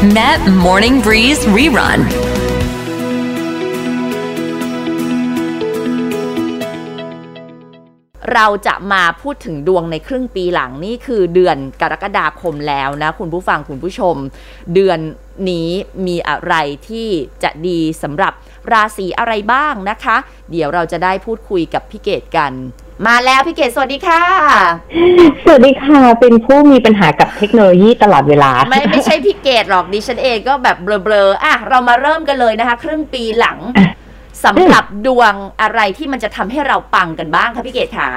Met Morning Breeze Rerun เราจะมาพูดถึงดวงในครึ่งปีหลังนี่คือเดือนกรกฎาคมแล้วนะคุณผู้ฟังคุณผู้ชม เดือนนี้มีอะไรที่จะดีสำหรับราศีอะไรบ้างนะคะ เดี๋ยวเราจะได้พูดคุยกับพี่เกดกัน มาแล้วพี่เกดสวัสดีค่ะ สวัสดีค่ะ เป็นผู้มีปัญหากับเทคโนโลยีตลอดเวลา ไม่ไม่ใช่พี่เกดหรอกดิฉันเองก็แบบเบลอๆอะเรามาเริ่มกันเลยนะคะ ครึ่งปีหลังสำหรับดวงอะไรที่มันจะทำให้เราปังกันบ้างคะพี่เกดขา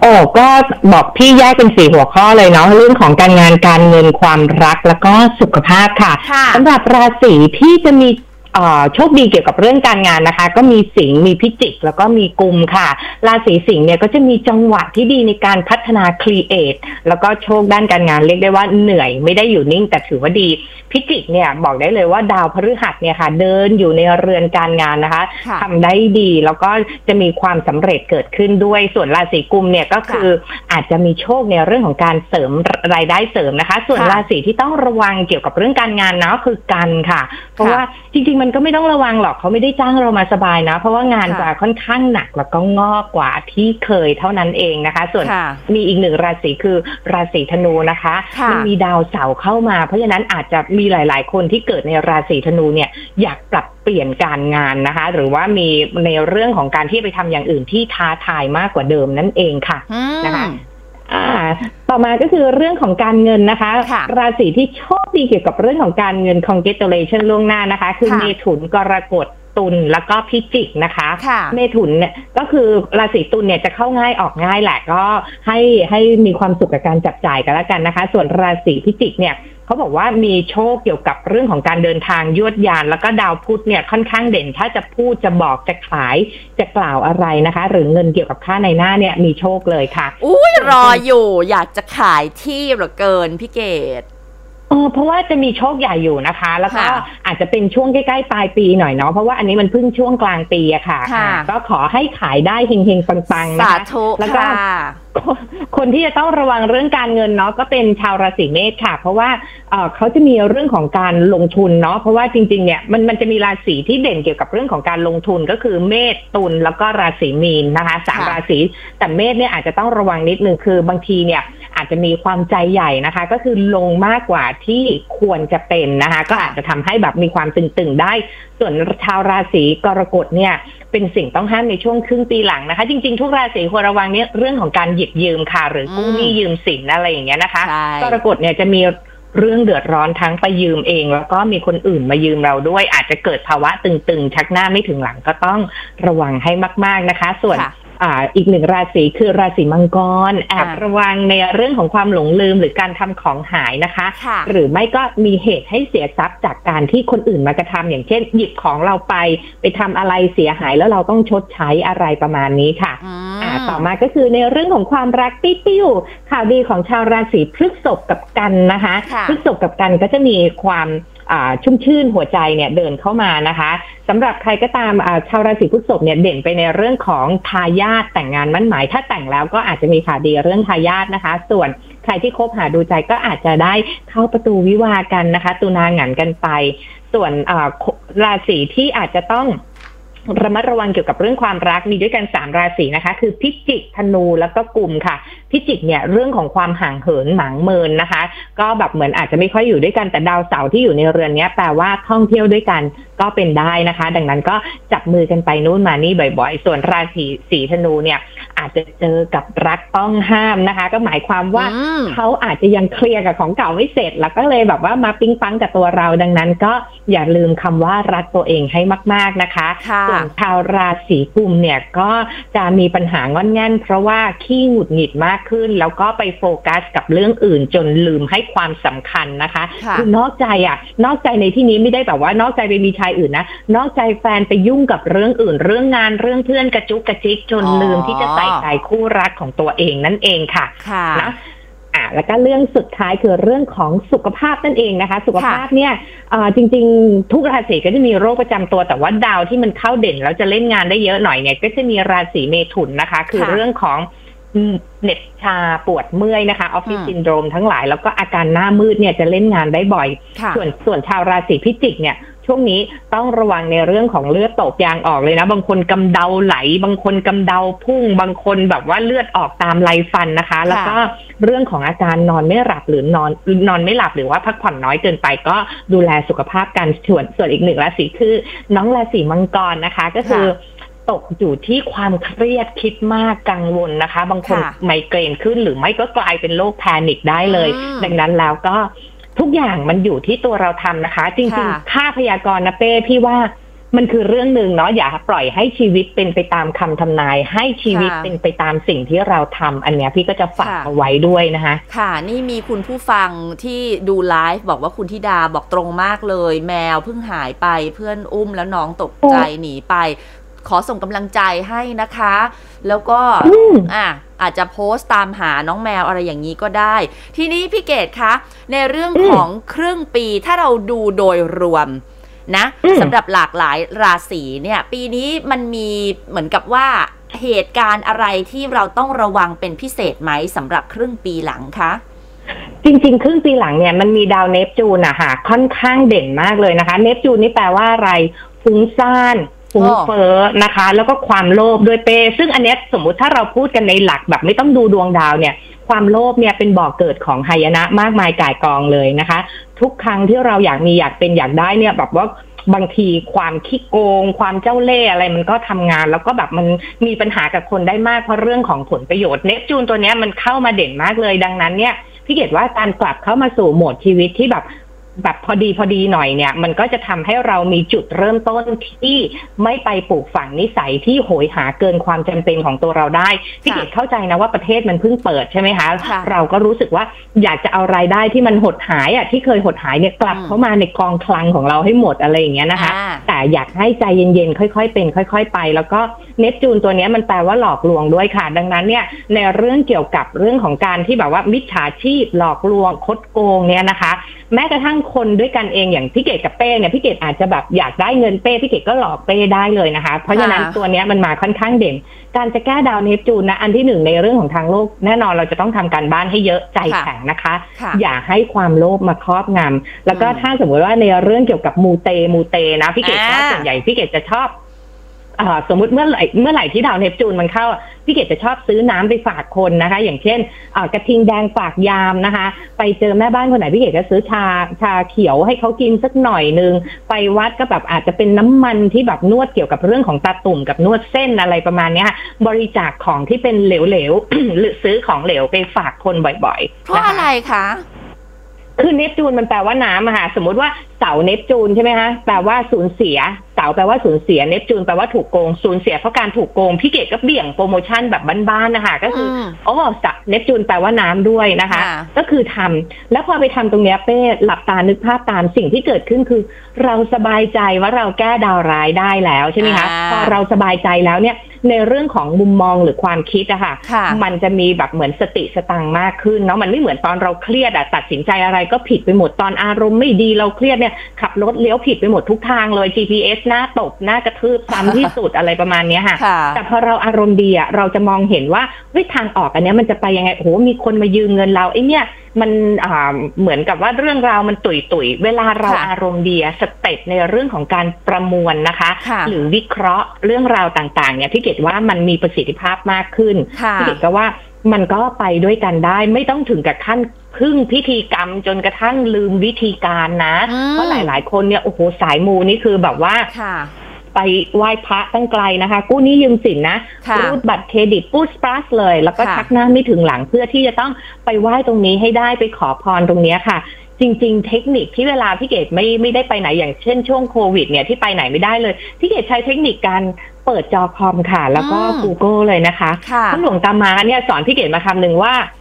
โอ้ก็บอกพี่แยกเป็นสี่หัวข้อเลยเนาะเรื่องของการงานการเงินความรักแล้วก็สุขภาพค่ะค่ะสำหรับราศีที่จะมีเอ่อ โชคดีเกี่ยวกับเรื่องการงานนะคะ ก็มีสิงห์มีพิจิก แล้วก็มีกุมค่ะ ราศีสิงห์เนี่ยก็จะมีจังหวะที่ดีในการพัฒนาครีเอทแล้วก็โชคด้านการงานเรียกได้ว่าเหนื่อยไม่ได้อยู่นิ่ง แต่ถือว่าดี พิจิกเนี่ยบอกได้เลยว่าดาวพฤหัสเนี่ยค่ะ เดินอยู่ในเรือนการงานนะคะค่ะทำได้ดีแล้วก็จะมีความสำเร็จเกิดขึ้นด้วย ส่วนราศีกุมเนี่ยก็คืออาจจะมีโชคในเรื่องของการเสริมรายได้เสริมนะคะ ส่วนค่ะราศีที่ต้องระวังเกี่ยวกับเรื่องการงานเนาะคือกันค่ะ เพราะค่ะว่าจริงๆ มันก็ไม่ต้องระวังหรอกเขาไม่ได้จ้างเรามาสบายนะ เพราะว่างานค่ะจะค่อนข้างหนักแล้วก็งอกกว่าที่เคยเท่านั้นเองนะคะ ส่วนค่ะมีอีกหนึ่งราศีคือราศีธนูนะคะค่ะมัมีดาวเสาร์เข้ามา เพราะฉะนั้นอาจจะมีหลาย ๆ คนที่เกิดในราศีธนูเนี่ยอยากปรับเปลี่ยนการงานนะคะ หรือว่ามีในเรื่องของการที่ไปทำอย่างอื่นที่ท้าทายมากกว่าเดิมนั่นเองค่ะอืมนะคะ อ่า ต่อมาก็คือเรื่องของการเงินนะคะค่ะราศีที่โชคดีเกี่ยวกับเรื่องของการเงิน congratulation ล่วงหน้านะคะ คือค่ะเมถุนกรกฎตุลแล้วก็พิจิกนะคะค่ะเมถุนเนี่ยก็คือราศีตุลเนี่ยจะเข้าง่ายออกง่ายแหละก็ให้ให้มีความสุขกับการจับจ่ายกันแล้วกันนะคะ ส่วนราศีพิจิกเนี่ย เขาบอกว่ามีโชคเกี่ยวกับเรื่องของการเดินทางยวดยาน แล้วก็ดาวพุธเนี่ยค่อนข้างเด่น ถ้าจะพูดจะบอกจะขายจะกล่าวอะไรนะคะ หรือเงินเกี่ยวกับค่าในหน้าเนี่ยมีโชคเลยค่ะ อุ้ยรออยู่อยากจะขายที่เหลือเกินพี่เกด เออเพราะว่าจะมีโชคใหญ่อยู่นะคะ แล้วก็ค่ะอาจจะเป็นช่วงใกล้ๆปลายปีหน่อยเนาะเพราะว่าอันนี้มันเพิ่งช่วงกลางปีอะค่ะค่ะอ่าก็ขอให้ขายได้เฮงๆปังๆนะสาคะธุแล้วก็ค่ะคนคนที่จะต้องระวังเรื่องการเงินเนาะก็เป็นชาวราศีเมษค่ะ เพราะว่าเอ่อเขาจะมีเรื่องของการลงทุนเนาะเพราะว่าจริงๆเนี่ยมันมันจะมีราศีที่เด่นเกี่ยวกับเรื่องของการลงทุนก็คือเมษตุลแล้วก็ราศีมีนนะคะสามค่ะราศีแต่เมษเนี่ยอาจจะต้องระวังนิดนึงคือบางทีเนี่ย อาจจะมีความใจใหญ่นะคะ ก็คือลงมากกว่าที่ควรจะเป็นนะคะ ก็อาจจะทำให้แบบมีความตึงๆได้ ส่วนชาวราศีกรกฎเนี่ยเป็นสิ่งต้องห้ามในช่วงครึ่งปีหลังนะคะ จริงๆ ทุกราศีควรระวังเนี่ยเรื่องของการหยิบยืมค่ะ หรือกู้หนี้ยืมสินอะไรอย่างเงี้ยนะคะใช่กรกฎเนี่ยจะมีเรื่องเดือดร้อนทั้งไปยืมเอง แล้วก็มีคนอื่นมายืมเราด้วย อาจจะเกิดภาวะตึงๆ ชักหน้าไม่ถึงหลังก็ต้องระวังให้มาก ๆนะคะ ส่วนค่ะ อ่าอีกหนึ่งราศีคือราศีมังกรแอบค่ะระวังในเรื่องของความหลงลืมหรือการทำของหายนะคะค่ะหรือไม่ก็มีเหตุให้เสียทรัพย์จากการที่คนอื่นมากระทำอย่างเช่น หยิบของเราไป ไปทำอะไรเสียหายแล้วเราต้องชดใช้อะไรประมาณนี้ค่ะอือ่ามต่อมาก็คือในเรื่องของความรักปิ้วๆข่าวดีของชาวราศีพฤษภกับกันนะคะค่ะพฤษภกับกันก็จะมีความอ่า ชุ่มชื่นหัวใจเนี่ยเดินเข้ามานะคะสำหรับใครก็ตามชาวราศีพฤษภเนี่ยเด่นไปในเรื่องของทายาทแต่งงานมั่นหมาย ถ้าแต่งแล้วก็อาจจะมีข่าวดีเรื่องทายาทนะคะ ส่วนใครที่คบหาดูใจก็อาจจะได้เข้าประตูวิวากันนะคะ ตุนาหงันกันไป ส่วนราศีที่อาจจะต้อง ระมัดระวังเกี่ยวกับเรื่องความรักมีด้วยกันสามราศีนะคะ คือพิจิกธนูแล้วก็กลุ่มค่ะ พิจิกเนี่ยเรื่องของความห่างเหินหมางเมินนะคะ ก็แบบเหมือนอาจจะไม่ค่อยอยู่ด้วยกันแต่ดาวเสาร์ที่อยู่ในเรือนนี้แปลว่าท่องเที่ยวด้วยกัน ก็เป็นได้นะคะ ดังนั้นก็จับมือกันไปนู่นมานี่บ่อยๆ ส่วนราศีสีธนูเนี่ยอาจจะเจอกับรักต้องห้ามนะคะ ก็หมายความว่าอืมเขาอาจจะยังเคลียร์กับของเก่าไม่เสร็จ แล้วก็เลยแบบว่ามาปิ๊งปังกับตัวเราดังนั้น ก็อย่าลืมคำว่ารักตัวเองให้มาก ๆนะคะค่ะส่วนชาวราศีกุมเนี่ยก็จะมีปัญหางอนแง่น เพราะว่าขี้หงุดหงิดมากขึ้น แล้วก็ไปโฟกัสกับเรื่องอื่นจนลืมให้ความสำคัญนะคะค่ะอนอกใจอะนอกใจในที่นี้ไม่ได้แบบว่านอกใจไปมีชายอื่นนะ นอกใจแฟนไปยุ่งกับเรื่องอื่น เรื่องงานเรื่องเพื่อนกระจุกกระจิกจนอ๋อลืมที่จะใส่ใจคู่รักของตัวเองนั่นเองค่ะค่ะนะอ่าแล้วก็เรื่องสุดท้ายคือเรื่องของสุขภาพนั่นเองนะคะ สุขภาพเนี่ยเอ่อจริง ๆ ทุกราศีก็จะมีโรคประจำตัวแต่ว่าดาวที่มันเข้าเด่นแล้วจะเล่นงานได้เยอะหน่อยเนี่ยก็จะมีราศีเมถุนนะคะ คือค่ะเรื่องของเหน็บชาปวดเมื่อยนะคะออฟฟิศอืมซินโดรมทั้งหลายแล้วก็อาการหน้ามืดเนี่ยจะเล่นงานได้บ่อยค่ะส่วนส่วนชาวราศีพิจิกเนี่ย ช่วงนี้ต้องระวังในเรื่องของเลือดตกยางออกเลยนะ บางคนกำเดาไหล บางคนกำเดาพุ่ง บางคนแบบว่าเลือดออกตามไรฟันนะคะ แล้วก็เรื่องของอาการนอนไม่หลับหรือนอนนอนไม่หลับหรือว่าพักผ่อนน้อยเกินไปก็ดูแลสุขภาพกันส่วนส่วนอีกหนึ่งราศีคือ น้องราศีมังกรนะคะ ก็คือตกอยู่ที่ความเครียดคิดมากกังวลนะคะ บางคนค่ะไมเกรนขึ้นหรือไม่ก็กลายเป็นโรคแพนิคได้เลยอืมดังนั้นแล้วก็ ทุกอย่างมันอยู่ที่ตัวเราทำนะคะ จริงค่ะๆค่าพยากรณ์นะเป้พี่ว่ามันคือเรื่องหนึ่งเนาะอย่าปล่อยให้ชีวิตเป็นไปตามคำทำนาย ให้ชีวิตค่ะเป็นไปตามสิ่งที่เราทำอันเนี้ยพี่ก็จะฝากค่ะเอาไว้ด้วยนะคะ ค่ะ นี่มีคุณผู้ฟังที่ดูไลฟ์บอกว่าคุณธิดาบอกตรงมากเลย แมวเพิ่งหายไปเพื่อนอุ้มแล้วน้องตกใจหนีไป ขอส่งกำลังใจให้นะคะ แล้วก็อืมอะอาจจะโพสต์ตามหาน้องแมวอะไรอย่างนี้ก็ได้ ทีนี้พี่เกดคะ ในเรื่องอืมของครึ่งปีถ้าเราดูโดยรวมนะอืมสำหรับหลากหลายราศีเนี่ย ปีนี้มันมีเหมือนกับว่าเหตุการณ์อะไรที่เราต้องระวังเป็นพิเศษไหมสำหรับครึ่งปีหลังคะจริงๆ ครึ่งปีหลังเนี่ยมันมีดาวเนปจูนอะค่ะค่อนข้างเด่นมากเลยนะคะ เนปจูนนี่แปลว่าอะไรฟุ้งซ่าน ฟุ้งเฟ้อนะคะ แล้วก็ความโลภด้วยเป้ซึ่งอันเนี้ยสมมุติถ้าเราพูดกันในหลักแบบไม่ต้องดูดวงดาวเนี่ย ความโลภเนี่ยเป็นบ่อกเกิดของหายนะมากมายก่ายกองเลยนะคะ ทุกครั้งที่เราอยากมีอยากเป็นอยากได้เนี่ยแบบว่าบางทีความขี้โกง ความเจ้าเล่ห์อะไรมันก็ทำงาน แล้วก็แบบมันมีปัญหากับคนได้มากเพราะเรื่องของผลประโยชน์เนปจูนตัวเนี้ยมันเข้ามาเด่นมากเลยดังนั้นเนี่ยพี่เกดว่าการกลับเข้ามาสู่โหมดชีวิตที่แบบ แบบพอดีพอดีหน่อยเนี่ย มันก็จะทำให้เรามีจุดเริ่มต้นที่ไม่ไปปลูกฝังนิสัยที่โหยหาเกินความจำเป็นของตัวเราได้พี่เกดเข้าใจนะว่าประเทศมันเพิ่งเปิดใช่ไหมคะค่ะเราก็รู้สึกว่าอยากจะเอารายได้ที่มันหดหายอะที่เคยหดหายเนี่ยกลับอืมเข้ามาในกองคลังของเราให้หมดอะไรอย่างเงี้ยนะคะอ่าแต่อยากให้ใจเย็นๆค่อยๆเป็น ค่อย ๆ ไป แล้วก็เนปจูนตัวเนี้ยมันแปลว่าหลอกลวงด้วยค่ะ ดังนั้นเนี่ยในเรื่องเกี่ยวกับเรื่องของการที่แบบว่ามิจฉาชีพหลอกลวงคดโกงเนี่ยนะคะ แม้กระทั่งคนด้วยกันเองอย่างพี่เกดกับเป้เนี่ยพี่เกดอาจจะแบบอยากได้เงินเป้พี่เกดก็หลอกเป้ได้เลยนะคะ เพราะฉะนั้นค่ะตัวเนี้ยมันมาค่อนข้างเด่น การจะแก้ดาวเนปจูนนะอันที่หนึ่งในเรื่องของทางโลก แน่นอนเราจะต้องทำการบ้านให้เยอะใจค่ะแข็งนะคะค่ะอย่าให้ความโลภมาครอบงำแล้วก็อืมถ้าสมมติว่าในเรื่องเกี่ยวกับมูเตมูเตนะพี่เกดว่าอ่าส่วนใหญ่พี่เกดจะชอบอ่า สมมุติเมื่อไหร่เมื่อไหร่ที่ดาวเนปจูนมันเข้าพี่เกดจะชอบซื้อน้ำไปฝากคนนะคะ อย่างเช่นอ่ากระทิงแดงฝากยามนะคะ ไปเจอแม่บ้านคนไหนพี่เกดก็ซื้อชาชาเขียวให้เขากินสักหน่อยนึง ไปวัดก็แบบอาจจะเป็นน้ำมันที่แบบนวดเกี่ยวกับเรื่องของตาตุ่มกับนวดเส้นอะไรประมาณเนี้ยค่ะบริจาคของที่เป็นเหลวๆหรือซื้อของเหลวไปฝากคนบ่อยๆเพราะนคอะไรคะคือเนปจูนมันแปลว่าน้ำอะค่ะสมมติว่าเสาเนปจูนใช่ไหมคะแปลว่าสูญเสีย เสาแปลว่าสูญเสียเนปจูนแปลว่าถูกโกงสูญเสียเพราะการถูกโกงพี่เกดก็เบี่ยงโปรโมชั่นแบบบ้านๆนะคะก็คืออมโอ้สะเนปจูนแปลว่าน้ำด้วยนะคะค่ะก็คือทำแล้วพอไปทำตรงเนี้ยเป้หลับตานึกภาพตามสิ่งที่เกิดขึ้นคือ เราสบายใจว่าเราแก้ดาวร้ายได้แล้วใช่ไหมคะอ่าพอเราสบายใจแล้วเนี่ยในเรื่องของมุมมองหรือความคิดอะค่ะค่ะมันจะมีแบบเหมือนสติสตังค์มากขึ้นเนาะมันไม่เหมือนตอนเราเครียดอะตัดสินใจอะไรก็ผิดไปหมดตอนอารมณ์ไม่ดีเราเครียดเนี่ยขับรถเลี้ยวผิดไปหมดทุกทางเลย GPS หน้าตบหน้ากระทืบซ้ำที่สุดอะไรประมาณเนี้ยค่ะค่ะ แต่พอเราอารมณ์ดีอะเราจะมองเห็นว่าเฮ้ยทางออกอันเนี้ยมันจะไปยังไงโอ้โหมีคนมายืมเงินเราไอ้เนี่ยมันอ่าเหมือนกับว่าเรื่องราวมันตุยตุยๆเวลาเราค่ะอารมณ์ดีอะสเต็ปในเรื่องของการประมวลนะคะค่ะหรือวิเคราะห์เรื่องราวต่างๆเนี่ยพี่เกดว่ามันมีประสิทธิภาพมากขึ้นค่ะพี่เด็กก็ว่ามันก็ไปด้วยกันได้ไม่ต้องถึงกับขั้นพึ่งพิธีกรรมจนกระทั่งลืมวิธีการนะอืมเพราะหลาย ๆ คนเนี่ยโอ้โหสายมูนี่คือแบบว่าค่ะ ไปไหว้พระตั้งไกลนะคะ กู้หนี้ยืมสินนะค่ะรูดบัตรเครดิตปูสปรัสเลย แล้วก็ค่ะชักหน้าไม่ถึงหลังเพื่อที่จะต้องไปไหว้ตรงนี้ให้ได้ไปขอพรตรงเนี้ยค่ะ จริง ๆ เทคนิคที่เวลาพี่เกดไม่ไม่ได้ไปไหนอย่างเช่นช่วงโควิดเนี่ยที่ไปไหนไม่ได้เลยพี่เกดใช้เทคนิคการเปิดจอคอมค่ะ แล้วก็อืม Google เลยนะคะค่ะท่านหลวงตามาเนี่ยสอนพี่เกดมาคำหนึ่งว่าเอ่อ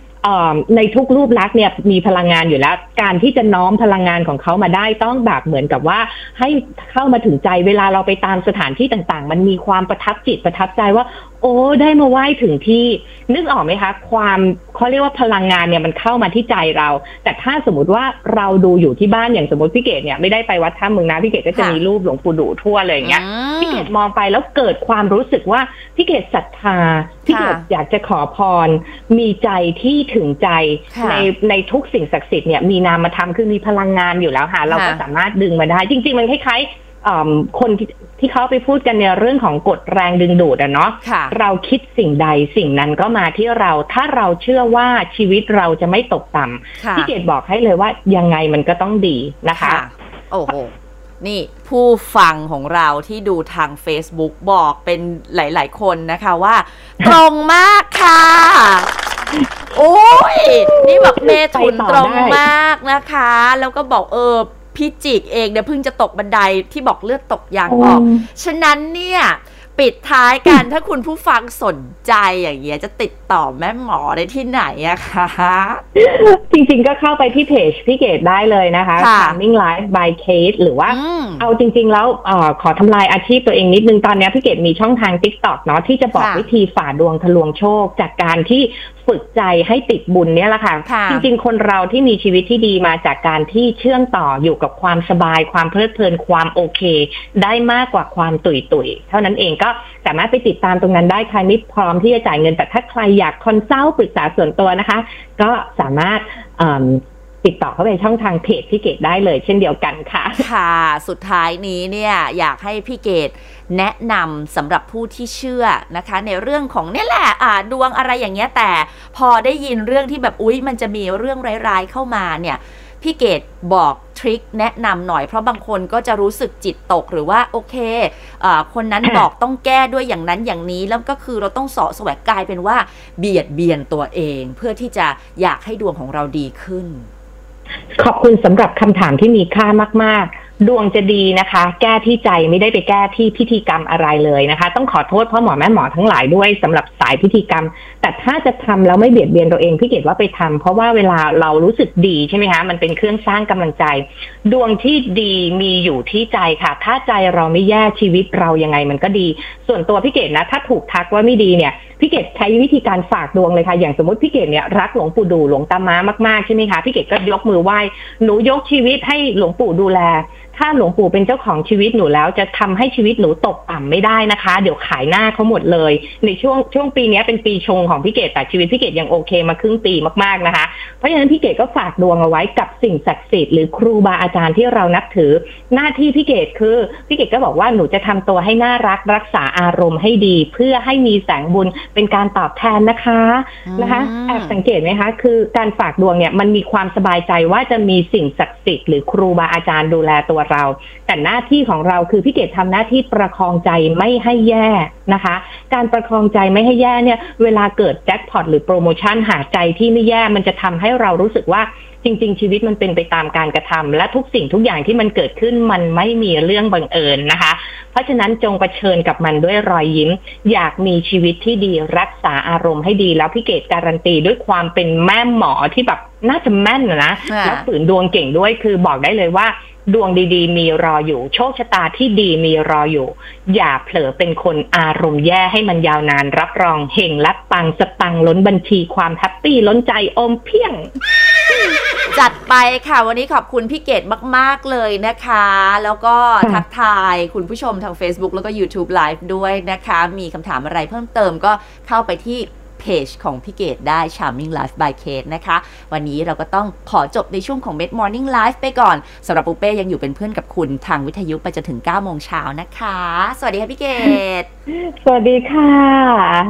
ในทุกรูปลักษณ์เนี่ยมีพลังงานอยู่แล้ว การที่จะน้อมพลังงานของเขามาได้ต้องแบบเหมือนกับว่า ให้เข้ามาถึงใจเวลาเราไปตามสถานที่ต่าง ๆ มันมีความประทับจิตประทับใจว่าโอ้ได้มาไหว้ถึงที่ นึกออกไหมคะ ความเขาเรียกว่าพลังงานเนี่ยมันเข้ามาที่ใจเรา แต่ถ้าสมมติว่าเราดูอยู่ที่บ้านอย่างสมมติพี่เกดเนี่ยไม่ได้ไปวัดท่าเมืองนะพี่เกดก็จะค่ะมีรูปหลวงปู่ดูทั่วเลยอย่างเงี้ยอืพี่เกมดมองไปแล้วเกิดความรู้สึกว่าพี่เกดศรัทธาพี่เกดค่ะอยากจะขอพร มีใจที่ถึงใจค่ะในในทุกสิ่งศักดิ์สิทธิ์เนี่ยมีนามธรรมคือมีพลังงานอยู่แล้วค่ะเราก็ค่ะสามารถดึงมาได้ จริง ๆ มันคล้ายๆเอิ่ม คนที่ที่เขาไปพูดกันในเรื่องของกฎแรงดึงดูดอะเนาะค่ะเราคิดสิ่งใดสิ่งนั้นก็มาที่เราถ้าเราเชื่อว่าชีวิตเราจะไม่ตกต่ำค่ะพี่เกดบอกให้เลยว่ายังไงมันก็ต้องดีนะคะค่ะโอ้โหนี่ผู้ฟังของเราที่ดูทาง Facebook บอกเป็นหลาย ๆ คนนะคะว่า ตรงมากค่ะ โอ้ย นี่แบบเมถุนไปต่อตรงได้มากนะคะ แล้วก็บอกเออ พี่จิกเองเนี่ยเพิ่งจะตกบันไดที่บอกเลือดตกยางออก ฉะนั้นเนี่ยปิดท้ายกันถ้าคุณผู้ฟังสนใจอย่างเงี้ยจะติดต่อแม่หมอได้ที่ไหนอะคะ จริงๆก็เข้าไปที่เพจพี่เกดได้เลยนะคะค่ะ Charming Life by Kate หรือว่าอืมเอาจริง ๆ แล้วเออขอทำลายอาชีพตัวเองนิดนึง ตอนนี้พี่เกดมีช่องทาง t ิ k t o k เนาะที่จะบอกค่ะวิธีฝ่าดวงทะลวงโชค จากการที่ ฝึกใจให้ติดบุญเนี่ยแหละค่ะค่ะ จริงๆ คนเราที่มีชีวิตที่ดีมาจากการที่เชื่อมต่ออยู่กับความสบาย ความเพลิดเพลินความโอเค ได้มากกว่าความตุยตุยๆเท่านั้นเองก็สามารถไปติดตามตรงนั้นได้ใครไม่พร้อมที่จะจ่ายเงินแต่ถ้าใครอยากคอนซัลท์ปรึกษาส่วนตัวนะคะ ก็สามารถเอิ่ม ติดต่อเข้าไปช่องทางเพจพี่เกดได้เลยเช่นเดียวกันค่ะ ค่ะ สุดท้ายนี้เนี่ยอยากให้พี่เกดแนะนำสำหรับผู้ที่เชื่อนะคะ ในเรื่องของเนี่ยแหละอ่าดวงอะไรอย่างเงี้ยแต่พอได้ยินเรื่องที่แบบอุ๊ย มันจะมีเรื่องร้ายๆเข้ามาเนี่ยพี่เกดบอกทริคแนะนำหน่อยเพราะบางคนก็จะรู้สึกจิตตกหรือว่าโอเคอคนนั้นบอกต้องแก้ด้วยอย่างนั้นอย่างนี้แล้วก็คือเราต้องเสาะแสวงกลายเป็นว่าเบียดเบียนตัวเอง เพื่อที่จะอยากให้ดวงของเราดีขึ้น ขอบคุณสำหรับคำถามที่มีค่ามาก ๆ ดวงจะดีนะคะ แก้ที่ใจไม่ได้ไปแก้ที่พิธีกรรมอะไรเลยนะคะ ต้องขอโทษพ่อหมอแม่หมอทั้งหลายด้วยสำหรับสายพิธีกรรม แต่ถ้าจะทำแล้วไม่เบียดเบียนตัวเองพี่เกดว่าไปทำเพราะว่าเวลาเรารู้สึกดีใช่ไหมคะมันเป็นเครื่องสร้างกำลังใจ ดวงที่ดีมีอยู่ที่ใจค่ะ ถ้าใจเราไม่แย่ชีวิตเรายังไงมันก็ดี ส่วนตัวพี่เกดนะ ถ้าถูกทักว่าไม่ดีเนี่ย พี่เกดใช้วิธีการฝากดวงเลยค่ะ อย่างสมมติพี่เกดเนี่ยรักหลวงปู่ดูหลวงตาม้ามากๆใช่ไหมคะพี่เกดก็ยกมือไหว้หนูยกชีวิตให้หลวงปู่ดูแล ถ้าหลวงปู่เป็นเจ้าของชีวิตหนูแล้วจะทำให้ชีวิตหนูตกต่ำไม่ได้นะคะ เดี๋ยวขายหน้าเขาหมดเลย ในช่วงช่วงปีนี้เป็นปีชงของพี่เกดแต่ชีวิตพี่เกดยังโอเคมาครึ่งปีมากๆนะคะ เพราะฉะนั้นพี่เกดก็ฝากดวงเอาไว้กับสิ่งศักดิ์สิทธิ์หรือครูบาอาจารย์ที่เรานับถือ หน้าที่พี่เกดคือพี่เกดก็บอกว่าหนูจะทำตัวให้น่ารักรักษาอารมณ์ให้ดี เพื่อให้มีแสงบุญเป็นการตอบแทนนะคะนะคะแอบสังเกตไหมคะ คือการฝากดวงเนี่ยมันมีความสบายใจว่าจะมีสิ่งศักดิ์สิทธิ์หรือครูบาอาจารย์ดูแลตัวเรา แต่หน้าที่ของเราคือพี่เกดทำหน้าที่ประคองใจไม่ให้แย่นะคะ การประคองใจไม่ให้แย่เนี่ย เวลาเกิดแจ็คพอตหรือโปรโมชั่นหาใจที่ไม่แย่มันจะทำให้เรารู้สึกว่าจริง ๆ ชีวิตมันเป็นไปตามการกระทำและทุกสิ่งทุกอย่างที่มันเกิดขึ้นมันไม่มีเรื่องบังเอิญนะคะ เพราะฉะนั้นจงเผชิญกับมันด้วยรอยยิ้ม อยากมีชีวิตที่ดีรักษาอารมณ์ให้ดีแล้วพี่เกดการันตีด้วยความเป็นแม่หมอที่แบบน่าจะแม่นนะนะค่ะแล้วฝืนดวงเก่งด้วยคือบอกได้เลยว่า ดวงดีๆ มีรออยู่ โชคชะตาที่ดีมีรออยู่ อย่าเผลอเป็นคนอารมณ์แย่ให้มันยาวนาน รับรองเฮงและปังสตังค์ล้นบัญชีความ happy ล้นใจอมเพียง จัดไปค่ะวันนี้ขอบคุณพี่เกดมาก ๆ เลยนะคะ แล้วก็ค่ะทักทายคุณผู้ชมทาง Facebook แล้วก็ YouTube Live ด้วยนะคะ มีคำถามอะไรเพิ่มเติมก็เข้าไปที่ เพจของพี่เกดได้ Charming Life by Kate นะคะ วันนี้เราก็ต้องขอจบในช่วงของ Med Morning Life ไปก่อนสำหรับปุเป้ยังอยู่เป็นเพื่อนกับคุณทางวิทยุไปจนถึง9โมงเช้านะคะ สวัสดีค่ะพี่เกดสวัสดีค่ะ